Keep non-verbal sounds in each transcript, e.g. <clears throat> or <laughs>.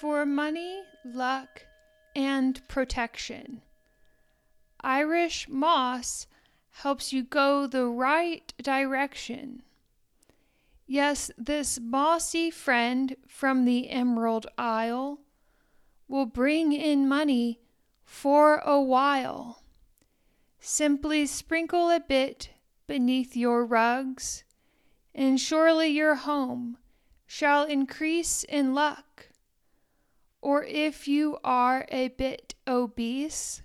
for money, luck, and protection. Irish moss helps you go the right direction. Yes, this mossy friend from the Emerald Isle will bring in money for a while. Simply sprinkle a bit beneath your rugs, and surely your home shall increase in luck. Or if you are a bit obese,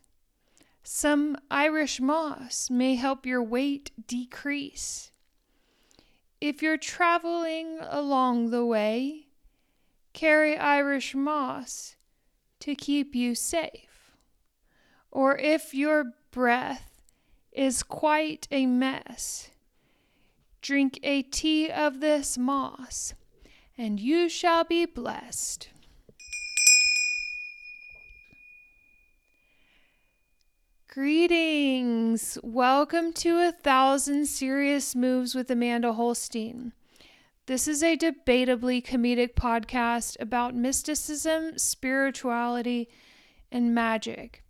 some Irish moss may help your weight decrease. If you're traveling along the way, carry Irish moss to keep you safe. Or if your breath is quite a mess, drink a tea of this moss, and you shall be blessed. Greetings! Welcome to A Thousand Serious Moves with Amanda Holstien. This is a debatably comedic podcast about mysticism, spirituality, and magic.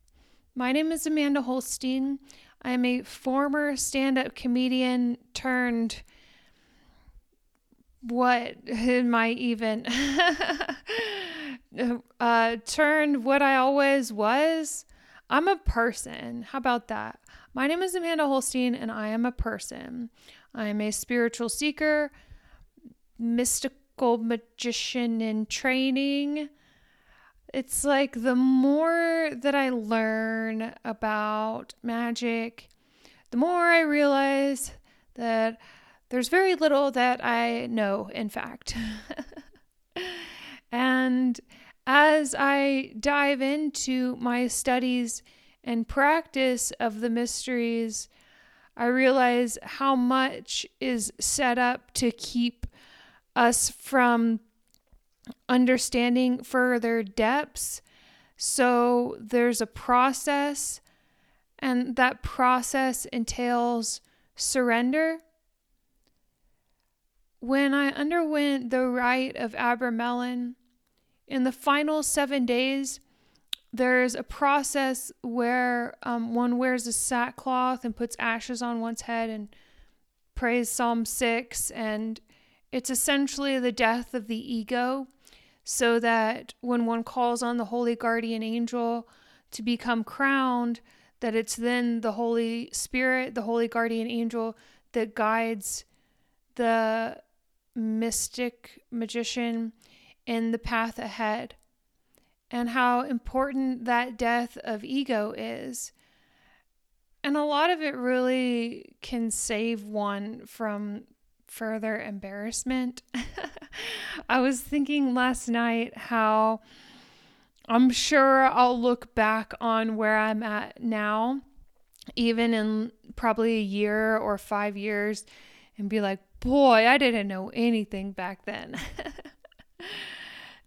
My name is Amanda Holstien. I am a former stand up comedian turned. What am I even? <laughs> uh, turned what I always was I'm a person. How about that? My name is Amanda Holstien, and I am a person. I am a spiritual seeker, mystical magician in training. It's like the more that I learn about magic, the more I realize that there's very little that I know, in fact. <laughs> and as I dive into my studies and practice of the mysteries, I realize how much is set up to keep us from understanding further depths. So there's a process, and that process entails surrender. When I underwent the rite of Abramelin, in the final seven days, there's a process where um, one wears a sackcloth and puts ashes on one's head and prays Psalm 6. And it's essentially the death of the ego, so that when one calls on the holy guardian angel to become crowned, that it's then the Holy Spirit, the holy guardian angel, that guides the mystic magician in the path ahead and how important that death of ego is. And a lot of it really can save one from further embarrassment. <laughs> I was thinking last night how I'm sure I'll look back on where I'm at now, even in probably a year or five years, and be like, boy, I didn't know anything back then. <laughs>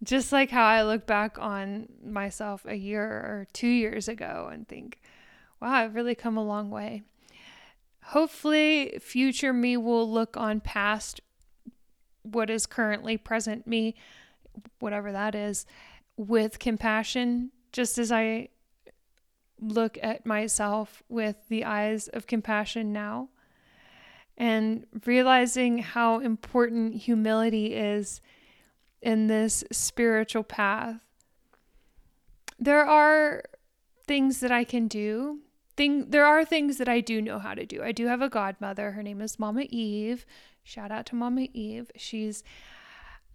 Just like how I look back on myself a year or two years ago and think, wow, I've really come a long way. Hopefully, future me will look on past what is currently present me, whatever that is, with compassion, just as I look at myself with the eyes of compassion now. And realizing how important humility is in this spiritual path. There are things that I can do. Thing there are things that I do know how to do. I do have a godmother. Her name is Mama Eve. Shout out to Mama Eve. She's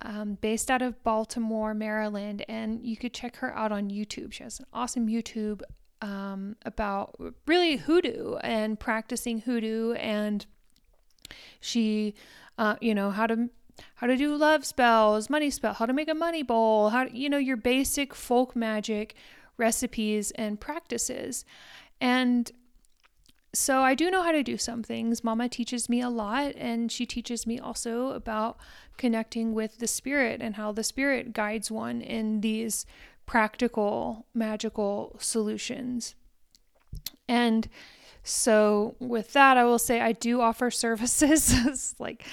um, based out of Baltimore, Maryland, and you could check her out on YouTube. She has an awesome YouTube um, about really hoodoo and practicing hoodoo, and she, uh, you know, how to how to do love spells, money spell, how to make a money bowl, how you know your basic folk magic recipes and practices. And so I do know how to do some things. Mama teaches me a lot and she teaches me also about connecting with the spirit and how the spirit guides one in these practical magical solutions. And so, with that, I will say I do offer services. <laughs> like,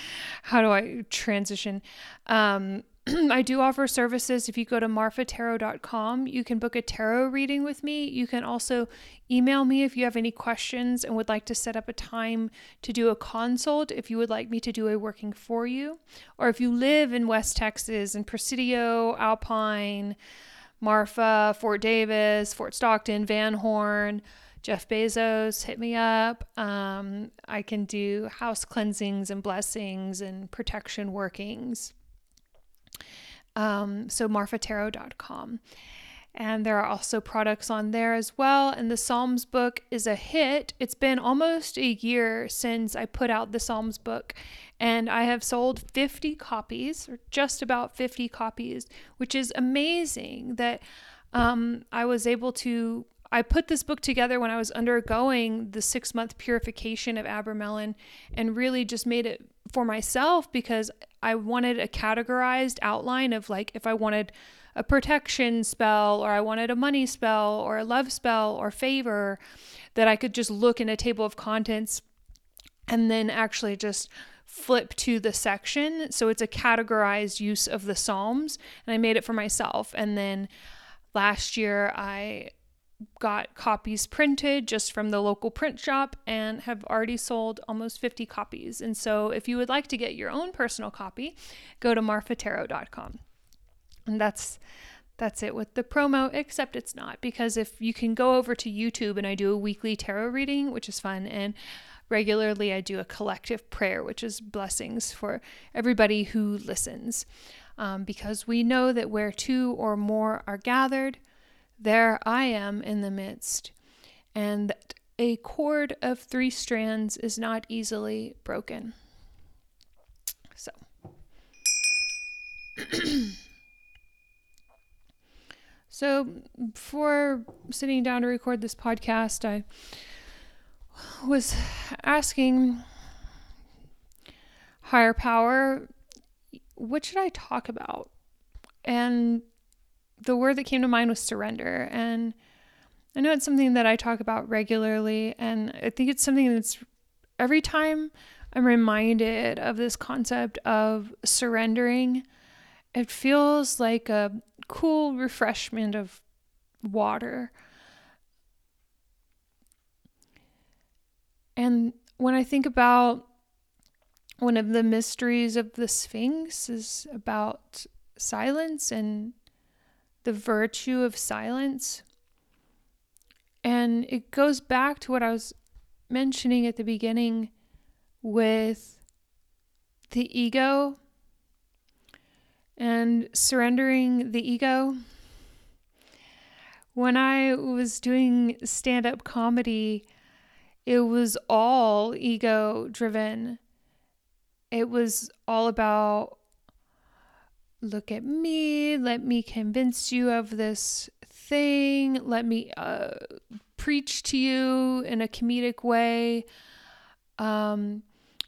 how do I transition? Um, <clears throat> I do offer services. If you go to marfatarot.com, you can book a tarot reading with me. You can also email me if you have any questions and would like to set up a time to do a consult if you would like me to do a working for you. Or if you live in West Texas in Presidio, Alpine, Marfa, Fort Davis, Fort Stockton, Van Horn, Jeff Bezos, hit me up. Um, I can do house cleansings and blessings and protection workings. Um, so marfatarot.com. And there are also products on there as well. And the Psalms book is a hit. It's been almost a year since I put out the Psalms book, and I have sold 50 copies, or just about 50 copies, which is amazing that um, I was able to I put this book together when I was undergoing the six month purification of Abramelin and really just made it for myself because I wanted a categorized outline of like if I wanted a protection spell or I wanted a money spell or a love spell or favor that I could just look in a table of contents and then actually just flip to the section. So it's a categorized use of the Psalms and I made it for myself. And then last year I got copies printed just from the local print shop and have already sold almost 50 copies. And so if you would like to get your own personal copy, go to marfatarot.com. And that's that's it with the promo, except it's not because if you can go over to YouTube and I do a weekly tarot reading, which is fun, and regularly I do a collective prayer, which is blessings for everybody who listens. Um, because we know that where two or more are gathered, there I am in the midst, and that a cord of three strands is not easily broken. So. <clears throat> so, before sitting down to record this podcast, I was asking higher power, what should I talk about? And the word that came to mind was surrender. And I know it's something that I talk about regularly. And I think it's something that's every time I'm reminded of this concept of surrendering, it feels like a cool refreshment of water. And when I think about one of the mysteries of the Sphinx is about silence and the virtue of silence. And it goes back to what I was mentioning at the beginning with the ego and surrendering the ego. When I was doing stand up comedy, it was all ego driven. It was all about look at me, let me convince you of this thing, let me uh, preach to you in a comedic way. Um,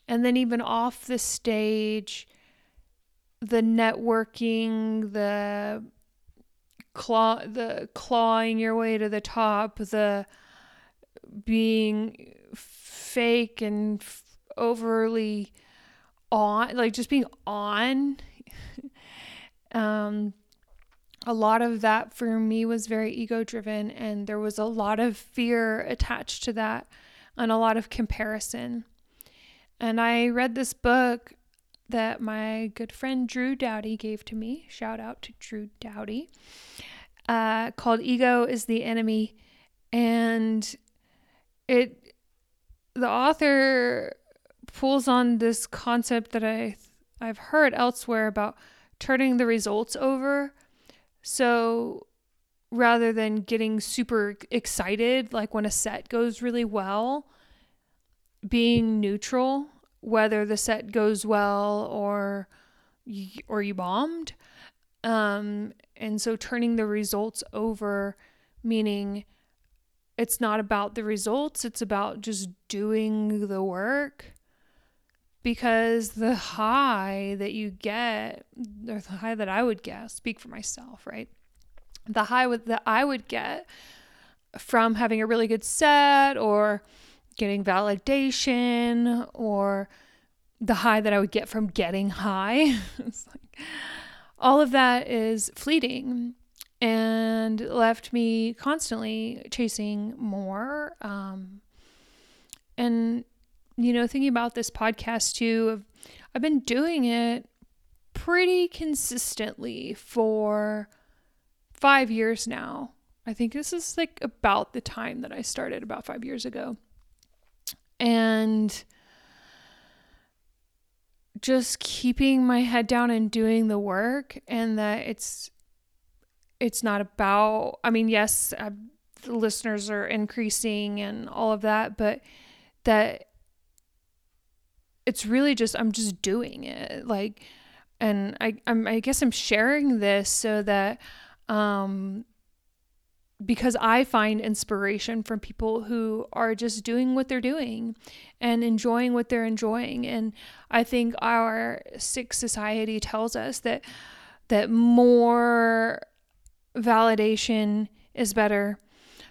and then, even off the stage, the networking, the claw, the clawing your way to the top, the being fake and overly on, like just being on um, a lot of that for me was very ego driven, and there was a lot of fear attached to that and a lot of comparison. And I read this book that my good friend Drew Dowdy gave to me. Shout out to Drew Dowdy, uh, called Ego is the Enemy. And it, the author pulls on this concept that I, I've heard elsewhere about turning the results over. So rather than getting super excited, like when a set goes really well, being neutral, whether the set goes well or or you bombed. Um, and so turning the results over, meaning it's not about the results, it's about just doing the work because the high that you get, or the high that I would get, speak for myself, right? The high that I would get from having a really good set or getting validation or the high that I would get from getting high. <laughs> like all of that is fleeting and left me constantly chasing more. Um, and, you know, thinking about this podcast too, I've been doing it pretty consistently for five years now. I think this is like about the time that I started, about five years ago. And just keeping my head down and doing the work and that it's it's not about i mean yes the listeners are increasing and all of that but that it's really just i'm just doing it like and i I'm, i guess i'm sharing this so that um because I find inspiration from people who are just doing what they're doing and enjoying what they're enjoying. And I think our sick society tells us that that more validation is better,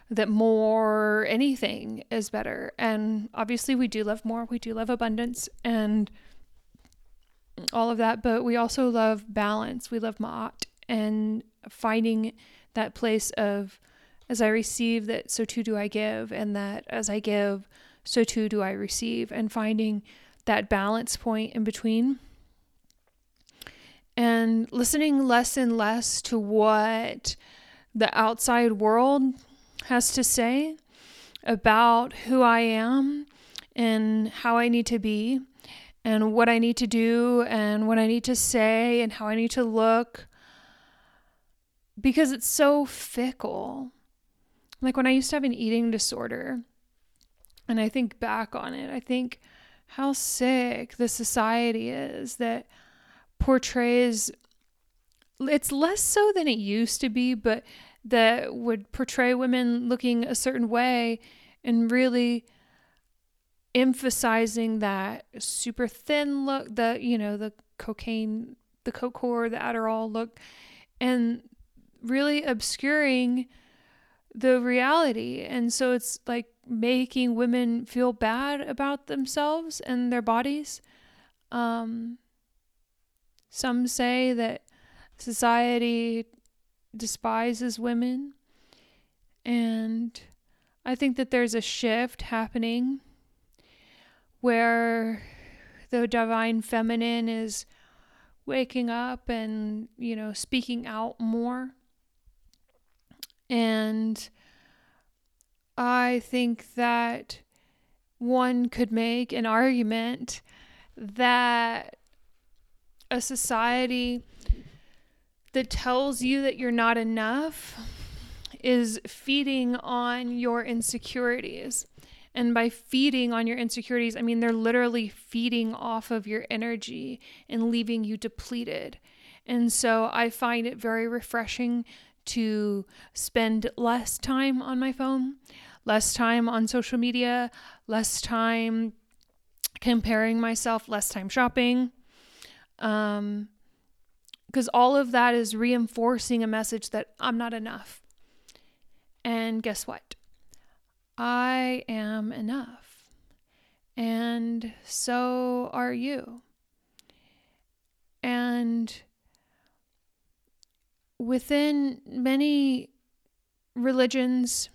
that more anything is better. And obviously we do love more. We do love abundance and all of that, but we also love balance. We love ma'at and finding that place of as I receive, that so too do I give, and that as I give, so too do I receive, and finding that balance point in between. And listening less and less to what the outside world has to say about who I am and how I need to be and what I need to do and what I need to say and how I need to look because it's so fickle. Like when I used to have an eating disorder, and I think back on it, I think how sick the society is that portrays it's less so than it used to be, but that would portray women looking a certain way and really emphasizing that super thin look, the you know, the cocaine, the coke core, the Adderall look, and really obscuring the reality. And so it's like making women feel bad about themselves and their bodies. Um, some say that society despises women. And I think that there's a shift happening where the divine feminine is waking up and, you know, speaking out more. And I think that one could make an argument that a society that tells you that you're not enough is feeding on your insecurities. And by feeding on your insecurities, I mean they're literally feeding off of your energy and leaving you depleted. And so I find it very refreshing to spend less time on my phone, less time on social media, less time comparing myself, less time shopping. Um, because all of that is reinforcing a message that I'm not enough. And guess what? I am enough. And so are you. And within many religions,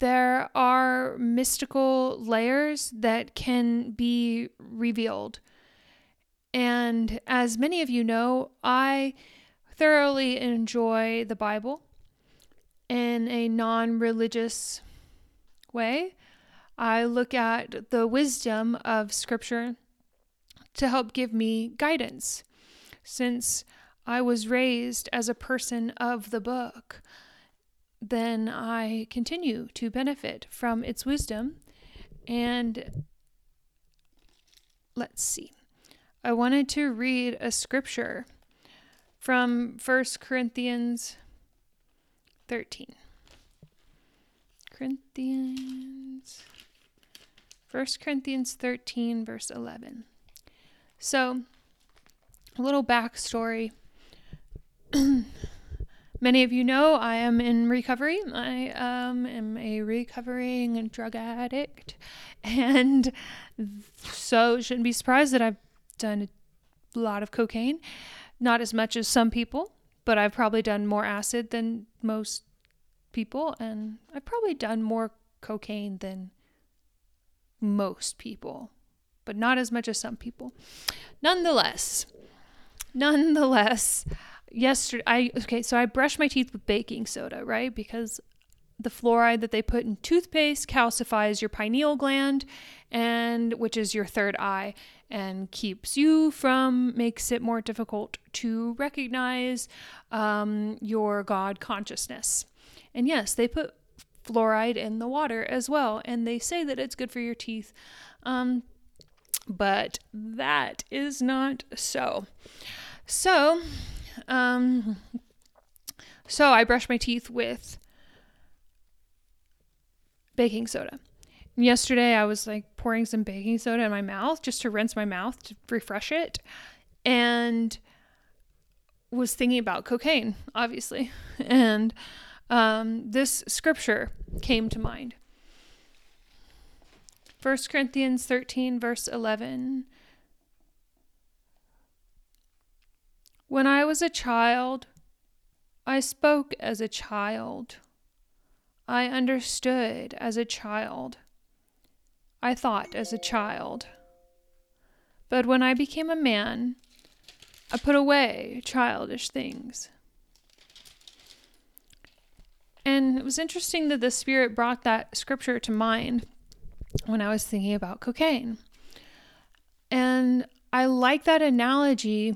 there are mystical layers that can be revealed. And as many of you know, I thoroughly enjoy the Bible in a non religious way. I look at the wisdom of Scripture to help give me guidance. Since I was raised as a person of the book, then I continue to benefit from its wisdom. And let's see. I wanted to read a scripture from 1 Corinthians 13. Corinthians 1 Corinthians 13 verse 11. So, a little backstory <clears throat> Many of you know I am in recovery. I um, am a recovering drug addict. <laughs> And so shouldn't be surprised that I've done a lot of cocaine. not as much as some people, but I've probably done more acid than most people, and I've probably done more cocaine than most people, but not as much as some people. Nonetheless, nonetheless, yesterday I okay, so I brushed my teeth with baking soda, right? Because the fluoride that they put in toothpaste calcifies your pineal gland and which is your third eye and keeps you from makes it more difficult to recognize um, your god consciousness and yes they put fluoride in the water as well and they say that it's good for your teeth um, but that is not so so um, so i brush my teeth with baking soda. Yesterday, I was like pouring some baking soda in my mouth just to rinse my mouth to refresh it, and was thinking about cocaine, obviously. <laughs> And um, this scripture came to mind 1 Corinthians 13, verse 11. When I was a child, I spoke as a child. I understood as a child. I thought as a child. But when I became a man, I put away childish things. And it was interesting that the Spirit brought that scripture to mind when I was thinking about cocaine. And I like that analogy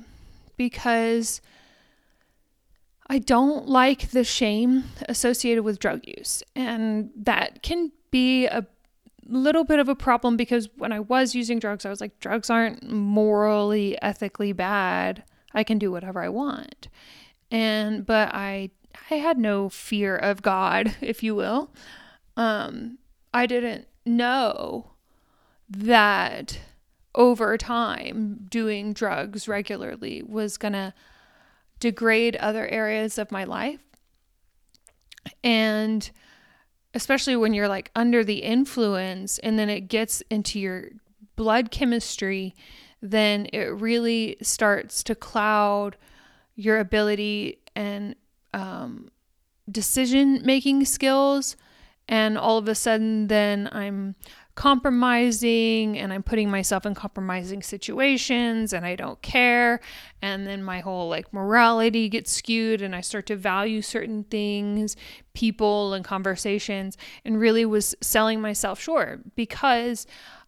because I don't like the shame associated with drug use. And that can be a little bit of a problem because when I was using drugs, I was like, drugs aren't morally, ethically bad. I can do whatever I want. And, but I, I had no fear of God, <laughs> if you will. Um, I didn't know that over time doing drugs regularly was going to degrade other areas of my life. And especially when you're like under the influence and then it gets into your blood chemistry, then it really starts to cloud your ability and um, decision making skills. And all of a sudden, then I'm compromising and I'm putting myself in compromising situations and I don't care. And then my whole like morality gets skewed and I start to value certain things, people, and conversations, and really was selling myself short because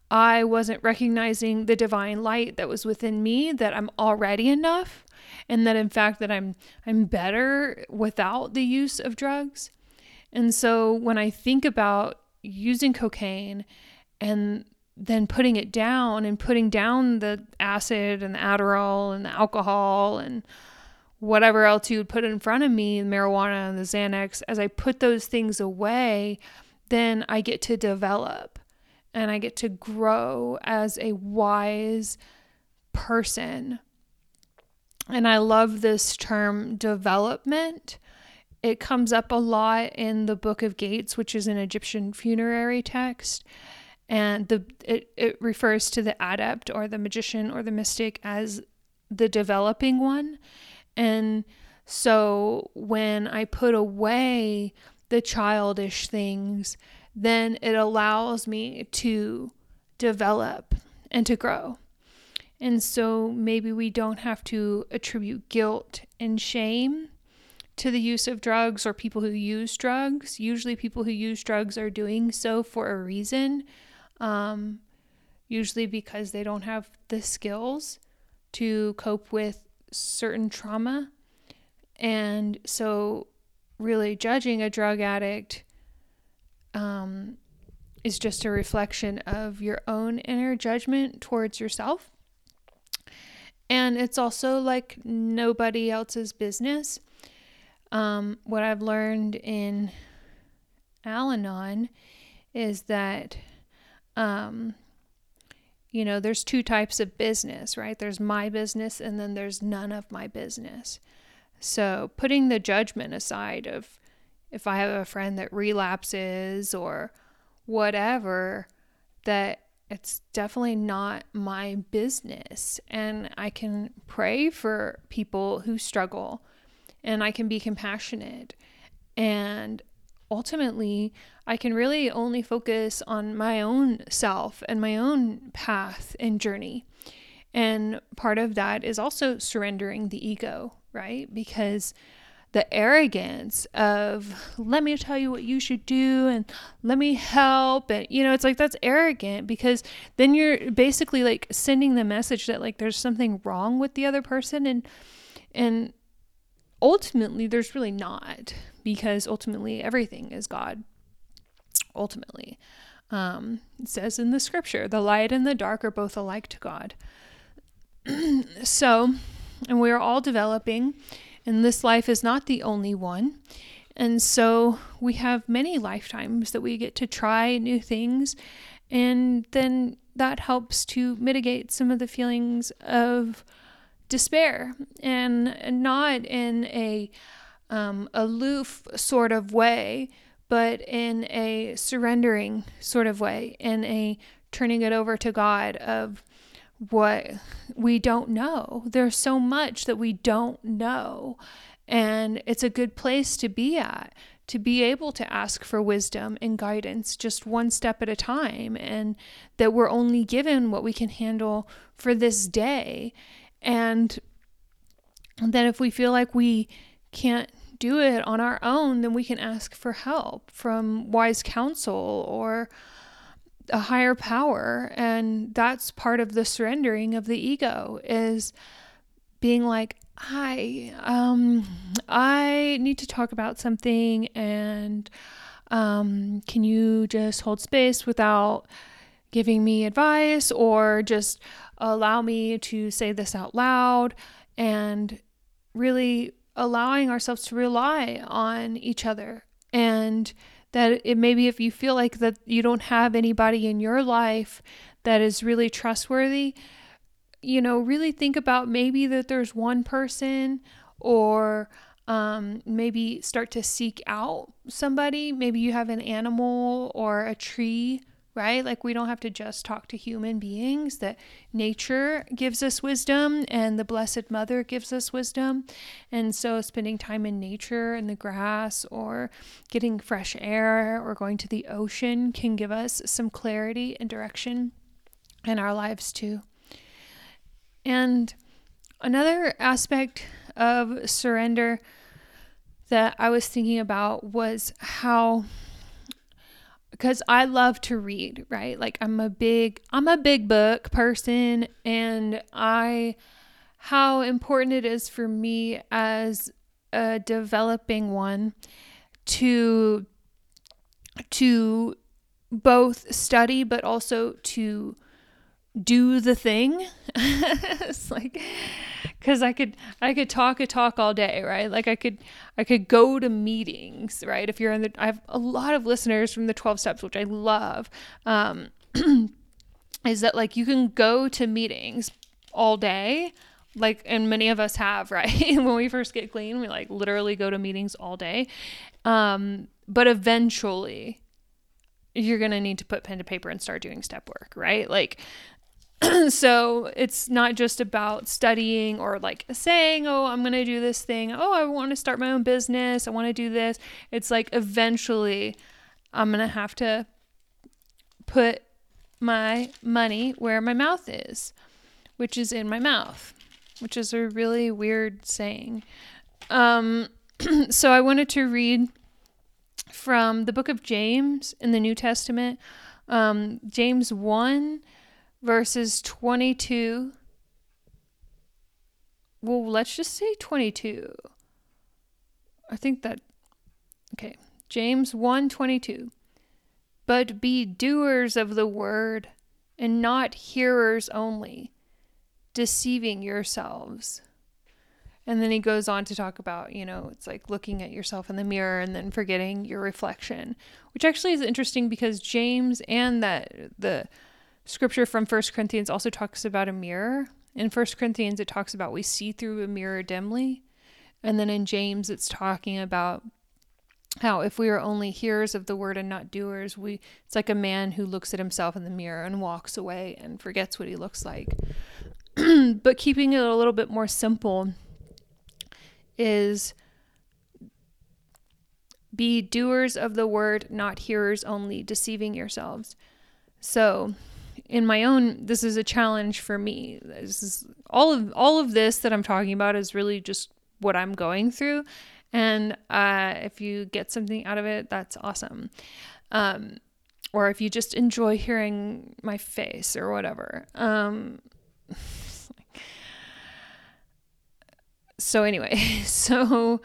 I wasn't recognizing the divine light that was within me that I'm already enough and that in fact that I'm I'm better without the use of drugs. And so when I think about using cocaine and then putting it down and putting down the acid and the Adderall and the alcohol and whatever else you would put in front of me, the marijuana and the Xanax, as I put those things away, then I get to develop and I get to grow as a wise person. And I love this term development. It comes up a lot in the Book of Gates, which is an Egyptian funerary text and the it, it refers to the adept or the magician or the mystic as the developing one. And so when i put away the childish things then it allows me to develop and to grow. And so maybe we don't have to attribute guilt and shame to the use of drugs or people who use drugs. Usually people who use drugs are doing so for a reason um, usually because they don't have the skills to cope with certain trauma. And so, really, judging a drug addict um, is just a reflection of your own inner judgment towards yourself. And it's also like nobody else's business. Um, what I've learned in Al Anon is that um, you know, there's two types of business, right? There's my business and then there's none of my business. So putting the judgment aside of if I have a friend that relapses or whatever, that it's definitely not my business. And I can pray for people who struggle and I can be compassionate. And ultimately, I can really only focus on my own self and my own path and journey. And part of that is also surrendering the ego, right? Because the arrogance of let me tell you what you should do and let me help and you know it's like that's arrogant because then you're basically like sending the message that like there's something wrong with the other person and and ultimately there's really not because ultimately everything is god ultimately um it says in the scripture the light and the dark are both alike to god <clears throat> so and we're all developing and this life is not the only one. And so we have many lifetimes that we get to try new things. And then that helps to mitigate some of the feelings of despair and not in a um, aloof sort of way, but in a surrendering sort of way, in a turning it over to God of what we don't know. There's so much that we don't know. And it's a good place to be at, to be able to ask for wisdom and guidance just one step at a time, and that we're only given what we can handle for this day. And that if we feel like we can't do it on our own, then we can ask for help from wise counsel or a higher power. And that's part of the surrendering of the ego is being like hi um i need to talk about something and um can you just hold space without giving me advice or just allow me to say this out loud and really allowing ourselves to rely on each other and that it maybe if you feel like that you don't have anybody in your life that is really trustworthy, you know, really think about maybe that there's one person or um, maybe start to seek out somebody. Maybe you have an animal or a tree right? Like we don't have to just talk to human beings, that nature gives us wisdom and the Blessed Mother gives us wisdom. And so spending time in nature in the grass or getting fresh air or going to the ocean can give us some clarity and direction in our lives too. And another aspect of surrender that I was thinking about was how because I love to read, right? Like I'm a big I'm a big book person and I how important it is for me as a developing one to to both study but also to do the thing. <laughs> it's like cuz I could I could talk a talk all day, right? Like I could I could go to meetings, right? If you're in the I have a lot of listeners from the 12 steps which I love. Um <clears throat> is that like you can go to meetings all day like and many of us have <laughs> right when we first get clean we like literally go to meetings all day um but eventually you're going to need to put pen to paper and start doing step work right like <clears throat> so it's not just about studying or like saying, oh, I'm going to do this thing. Oh, I want to start my own business. I want to do this. It's like eventually I'm going to have to put my money where my mouth is, which is in my mouth, which is a really weird saying. Um, <clears throat> so I wanted to read from the book of James in the New Testament, um, James 1 verses 22. Well, let's just say 22. I think that okay. James 1:22. But be doers of the word and not hearers only, deceiving yourselves. And then he goes on to talk about, you know, it's like looking at yourself in the mirror and then forgetting your reflection, which actually is interesting because James and that the scripture from First Corinthians also talks about a mirror. In First Corinthians, it talks about we see through a mirror dimly. And then in James, it's talking about how if we are only hearers of the word and not doers, we it's like a man who looks at himself in the mirror and walks away and forgets what he looks like. <clears throat> but keeping it a little bit more simple is be doers of the word, not hearers only, deceiving yourselves. So, in my own this is a challenge for me. This is all of all of this that I'm talking about is really just what I'm going through and uh, if you get something out of it, that's awesome. Um, or if you just enjoy hearing my face or whatever. Um, <laughs> so, anyway, <laughs> so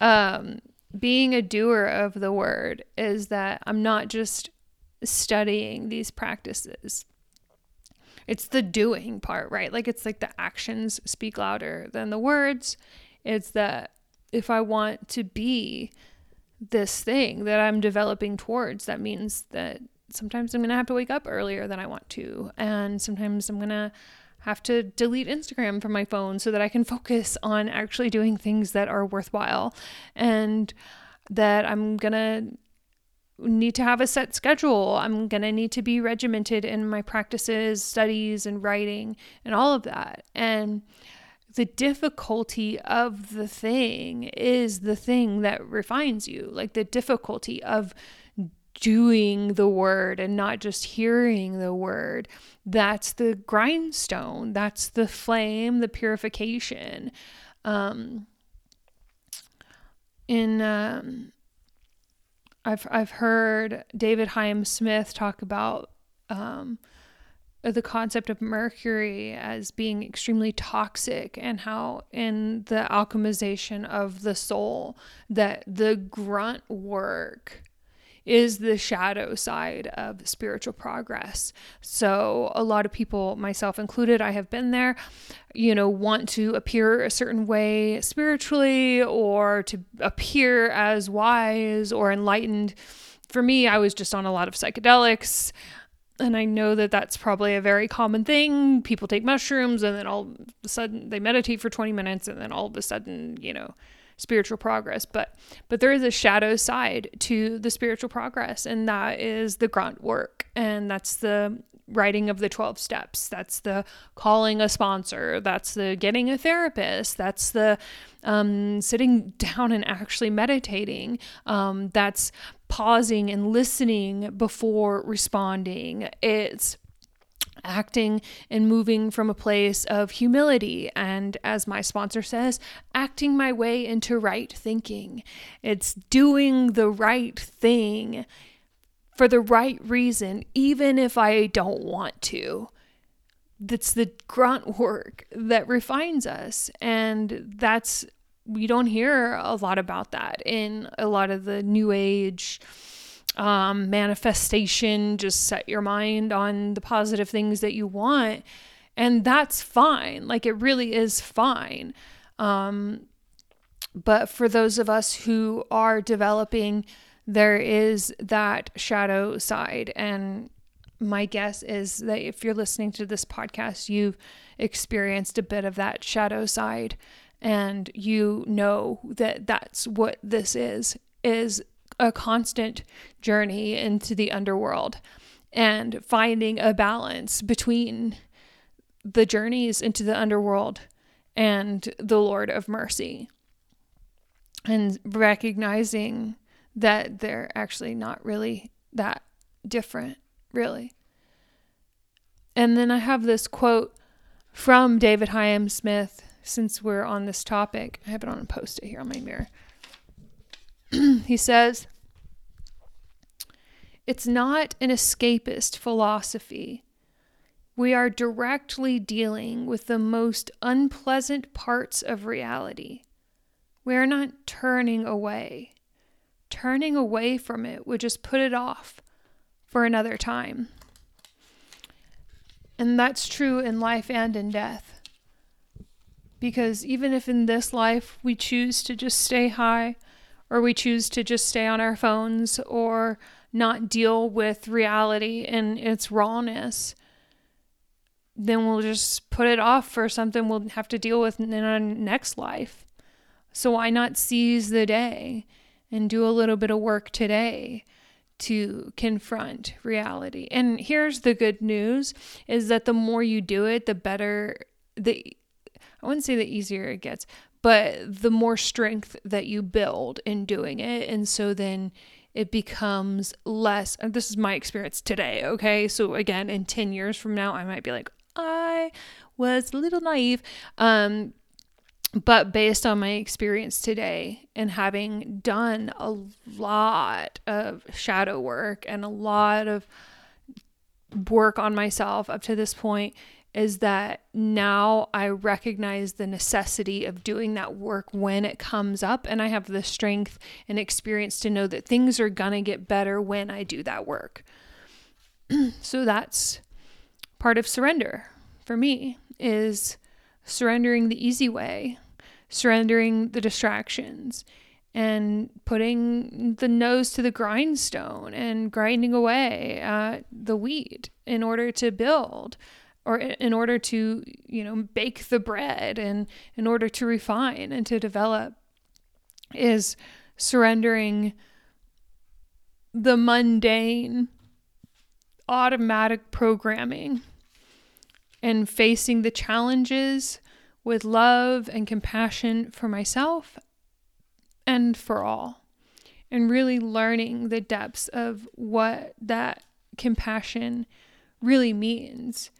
um, being a doer of the word is that I'm not just studying these practices. It's the doing part, right? Like it's like the actions speak louder than the words. It's that if I want to be this thing that I'm developing towards, that means that sometimes I'm going to have to wake up earlier than I want to. And sometimes I'm going to have to delete Instagram from my phone so that I can focus on actually doing things that are worthwhile and that I'm going to need to have a set schedule. I'm going to need to be regimented in my practices, studies, and writing, and all of that. And the difficulty of the thing is the thing that refines you. Like the difficulty of doing the word and not just hearing the word. That's the grindstone. That's the flame, the purification. Um, in um, I've I've heard David Hyam Smith talk about um, the concept of mercury as being extremely toxic and how in the alchemization of the soul that the grunt work is the shadow side of spiritual progress. So, a lot of people, myself included, I have been there, you know, want to appear a certain way spiritually or to appear as wise or enlightened. For me, I was just on a lot of psychedelics and I know that that's probably a very common thing. People take mushrooms and then all of a sudden they meditate for 20 minutes and then all of a sudden, you know, spiritual progress. But but there is a shadow side to the spiritual progress and that is the grunt work and that's the writing of the 12 steps. That's the calling a sponsor. That's the getting a therapist. That's the um, sitting <laughs> down and actually meditating. Um, that's pausing and listening before responding. It's acting and moving from a place of humility. And as my sponsor says, acting my way into right thinking. It's doing the right thing for the right reason, even if I don't want to. That's the grunt work that refines us. And that's, we don't hear a lot about that in a lot of the new age um, manifestation. Just set your mind on the positive things that you want. And that's fine. Like it really is fine. Um, but for those of us who are developing there is that shadow side. And my guess is that if you're listening to this podcast, you've experienced a bit of that shadow side and you know that that's what this is is a constant journey into the underworld and finding a balance between the journeys into the underworld and the Lord of mercy and recognizing that they're actually not really that different, really. And then I have this quote from David Hyam Smith, since we're on this topic. I have it on a post it here on my mirror. <clears throat> he says, It's not an escapist philosophy. We are directly dealing with the most unpleasant parts of reality. We are not turning away turning away from it would just put it off for another time. And that's true in life and in death. Because even if in this life we choose to just stay high, or we choose to just stay on our phones, or not deal with reality and its rawness, then we'll just put it off for something we'll have to deal with in our next life. So why not seize the day and do a little bit of work today to confront reality. And here's the good news is that the more you do it, the better the I wouldn't say the easier it gets, but the more strength that you build in doing it. And so then it becomes less this is my experience today, okay? So again, in 10 years from now, I might be like, I was a little naive. Um but based on my experience today and having done a lot of shadow work and a lot of work on myself up to this point is that now I recognize the necessity of doing that work when it comes up and I have the strength and experience to know that things are to get better when I do that work. <clears throat> so that's part of surrender for me is surrendering the easy way surrendering the distractions and putting the nose to the grindstone and grinding away at the wheat in order to build or in order to you know bake the bread and in order to refine and to develop is surrendering the mundane automatic programming and facing the challenges with love and compassion for myself and for all. And really learning the depths of what that compassion really means.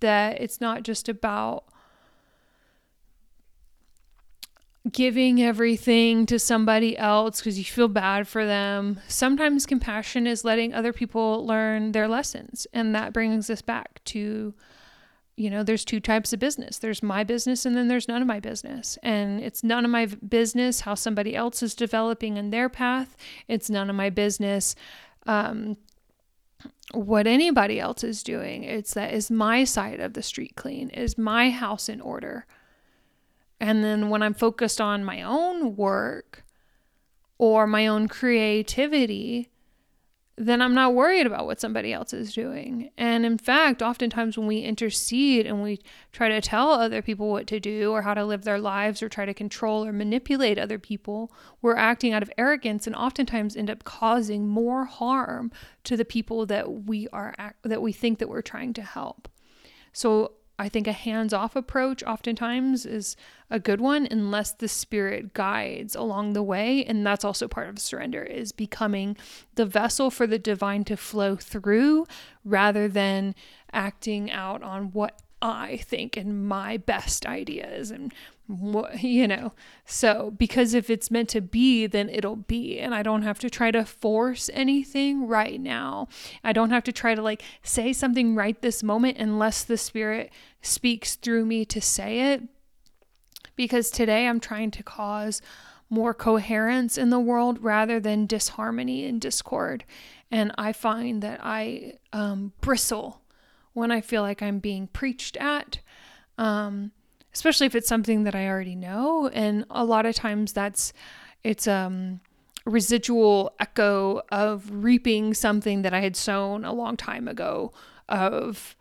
That it's not just about giving everything to somebody else because you feel bad for them. Sometimes compassion is letting other people learn their lessons. And that brings us back to you know, there's two types of business. There's my business and then there's none of my business. And it's none of my business how somebody else is developing in their path. It's none of my business um, what anybody else is doing. It's that is my side of the street clean? Is my house in order? And then when I'm focused on my own work or my own creativity, then I'm not worried about what somebody else is doing. And in fact, oftentimes when we intercede and we try to tell other people what to do or how to live their lives or try to control or manipulate other people, we're acting out of arrogance and oftentimes end up causing more harm to the people that we are that we think that we're trying to help. So I think a hands off approach oftentimes is a good one unless the spirit guides along the way. And that's also part of surrender is becoming the vessel for the divine to flow through rather than acting out on what I think and my best ideas and <laughs> you know. So because if it's meant to be then it'll be and i don't have to try to force anything right now. I don't have to try to like say something right this moment unless the spirit speaks through me to say it. Because today i'm trying to cause more coherence in the world rather than disharmony and discord. And i find that i um, bristle when i feel like i'm being preached at. Um, especially if it's something that I already know. And a lot of times that's it's um residual echo of reaping something that I had sown a long time ago of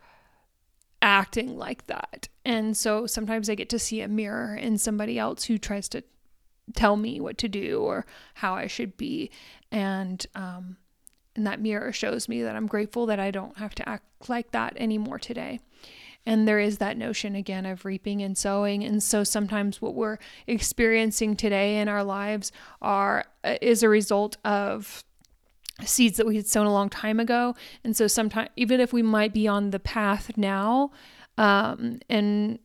acting like that. And so sometimes I get to see a mirror in somebody else who tries to tell me what to do or how I should be. And um and that mirror shows me that I'm grateful that I don't have to act like that anymore today. And there is that notion again of reaping and sowing. And so sometimes what we're experiencing today in our lives are uh, is a result of seeds that we had sown a long time ago. And so sometimes even if we might be on the path now, um, and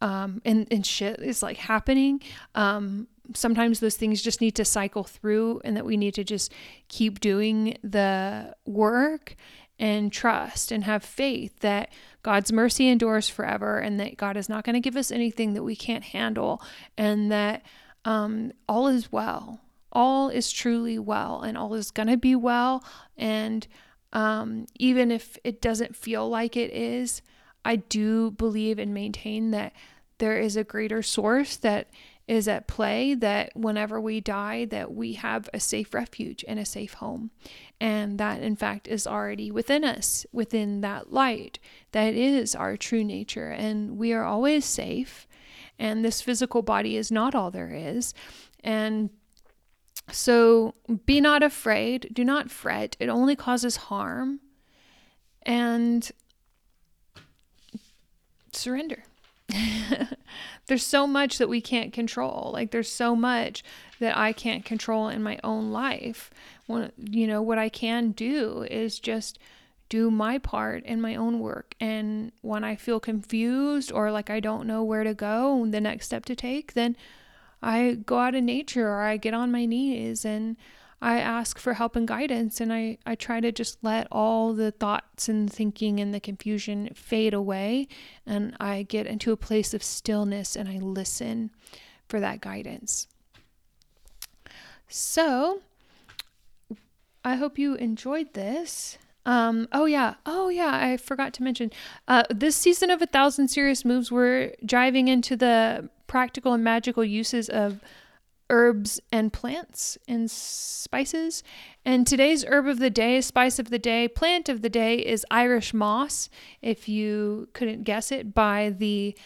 um, and, and shit is like happening. Um, sometimes those things just need to cycle through and that we need to just keep doing the work and trust and have faith that God's mercy endures forever and that God is not going to give us anything that we can't handle and that um, all is well. All is truly well and all is going to be well. And um, even if it doesn't feel like it is, I do believe and maintain that there is a greater source that is at play that whenever we die that we have a safe refuge and a safe home. And that in fact is already within us within that light that is our true nature. And we are always safe. And this physical body is not all there is. And So be not afraid, do not fret, it only causes harm. And surrender. <laughs> there's so much that we can't control. Like there's so much that I can't control in my own life. When, you know, what I can do is just do my part in my own work. And when I feel confused or like I don't know where to go, the next step to take, then I go out in nature or I get on my knees and I ask for help and guidance and I, I try to just let all the thoughts and thinking and the confusion fade away and I get into a place of stillness and I listen for that guidance. So, I hope you enjoyed this. Um, oh yeah, oh yeah, I forgot to mention. Uh, this season of A Thousand Serious Moves, we're driving into the practical and magical uses of herbs and plants and spices. And today's herb of the day, spice of the day, plant of the day is Irish moss, if you couldn't guess it by the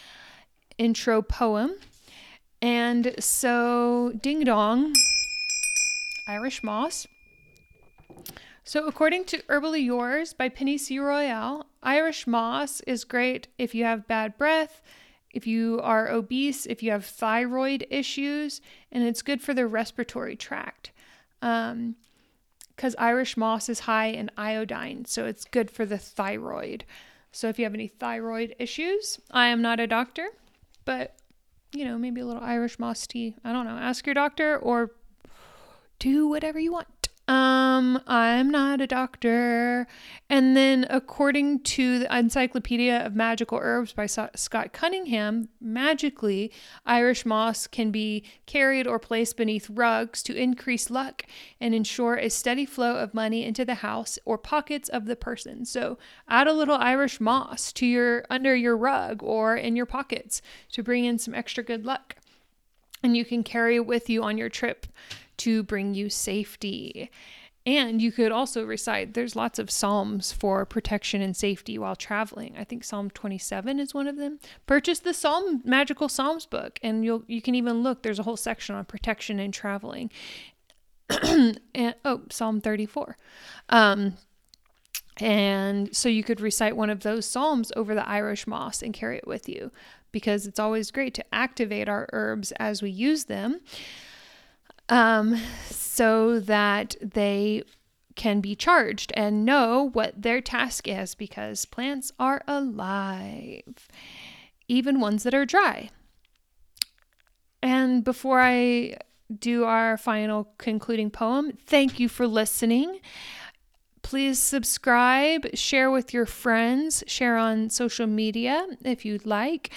intro poem. And so, ding dong, Irish moss. So, according to Herbally Yours by Penny C. Royal, Irish moss is great if you have bad breath, if you are obese, if you have thyroid issues, and it's good for the respiratory tract. Um, because Irish moss is high in iodine, so it's good for the thyroid. So if you have any thyroid issues, I am not a doctor, but you know, maybe a little Irish moss tea. I don't know. Ask your doctor or do whatever you want. Um, I'm not a doctor. And then, according to the Encyclopedia of Magical Herbs by Scott Cunningham, magically, Irish moss can be carried or placed beneath rugs to increase luck and ensure a steady flow of money into the house or pockets of the person. So, add a little Irish moss to your under your rug or in your pockets to bring in some extra good luck. And you can carry it with you on your trip to bring you safety. And you could also recite, there's lots of Psalms for protection and safety while traveling. I think Psalm 27 is one of them. Purchase the Psalm Magical Psalms book, and you'll you can even look, there's a whole section on protection and traveling. <clears throat> and oh, Psalm 34. Um, and so you could recite one of those Psalms over the Irish moss and carry it with you because it's always great to activate our herbs as we use them um, so that they can be charged and know what their task is because plants are alive, even ones that are dry. And before I do our final concluding poem, thank you for listening. Please subscribe, share with your friends, share on social media if you'd like.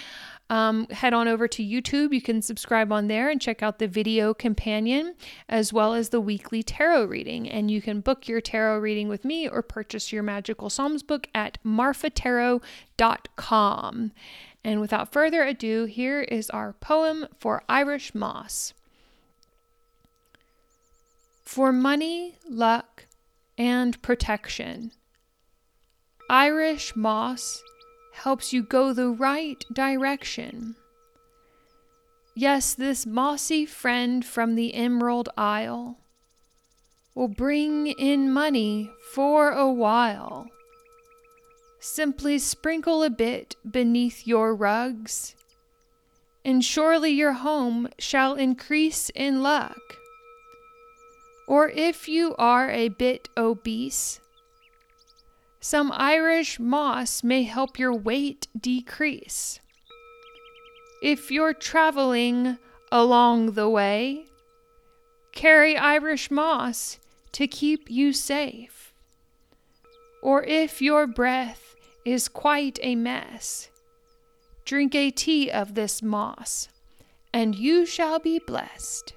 Um, head on over to YouTube. You can subscribe on there and check out the video companion as well as the weekly tarot reading. And you can book your tarot reading with me or purchase your Magical Psalms book at marfatarot.com. And without further ado, here is our poem for Irish Moss. For money, luck, and protection. Irish moss helps you go the right direction. Yes, this mossy friend from the Emerald Isle will bring in money for a while. Simply sprinkle a bit beneath your rugs, and surely your home shall increase in luck. Or if you are a bit obese, some Irish moss may help your weight decrease. If you're traveling along the way, carry Irish moss to keep you safe. Or if your breath is quite a mess, drink a tea of this moss, and you shall be blessed.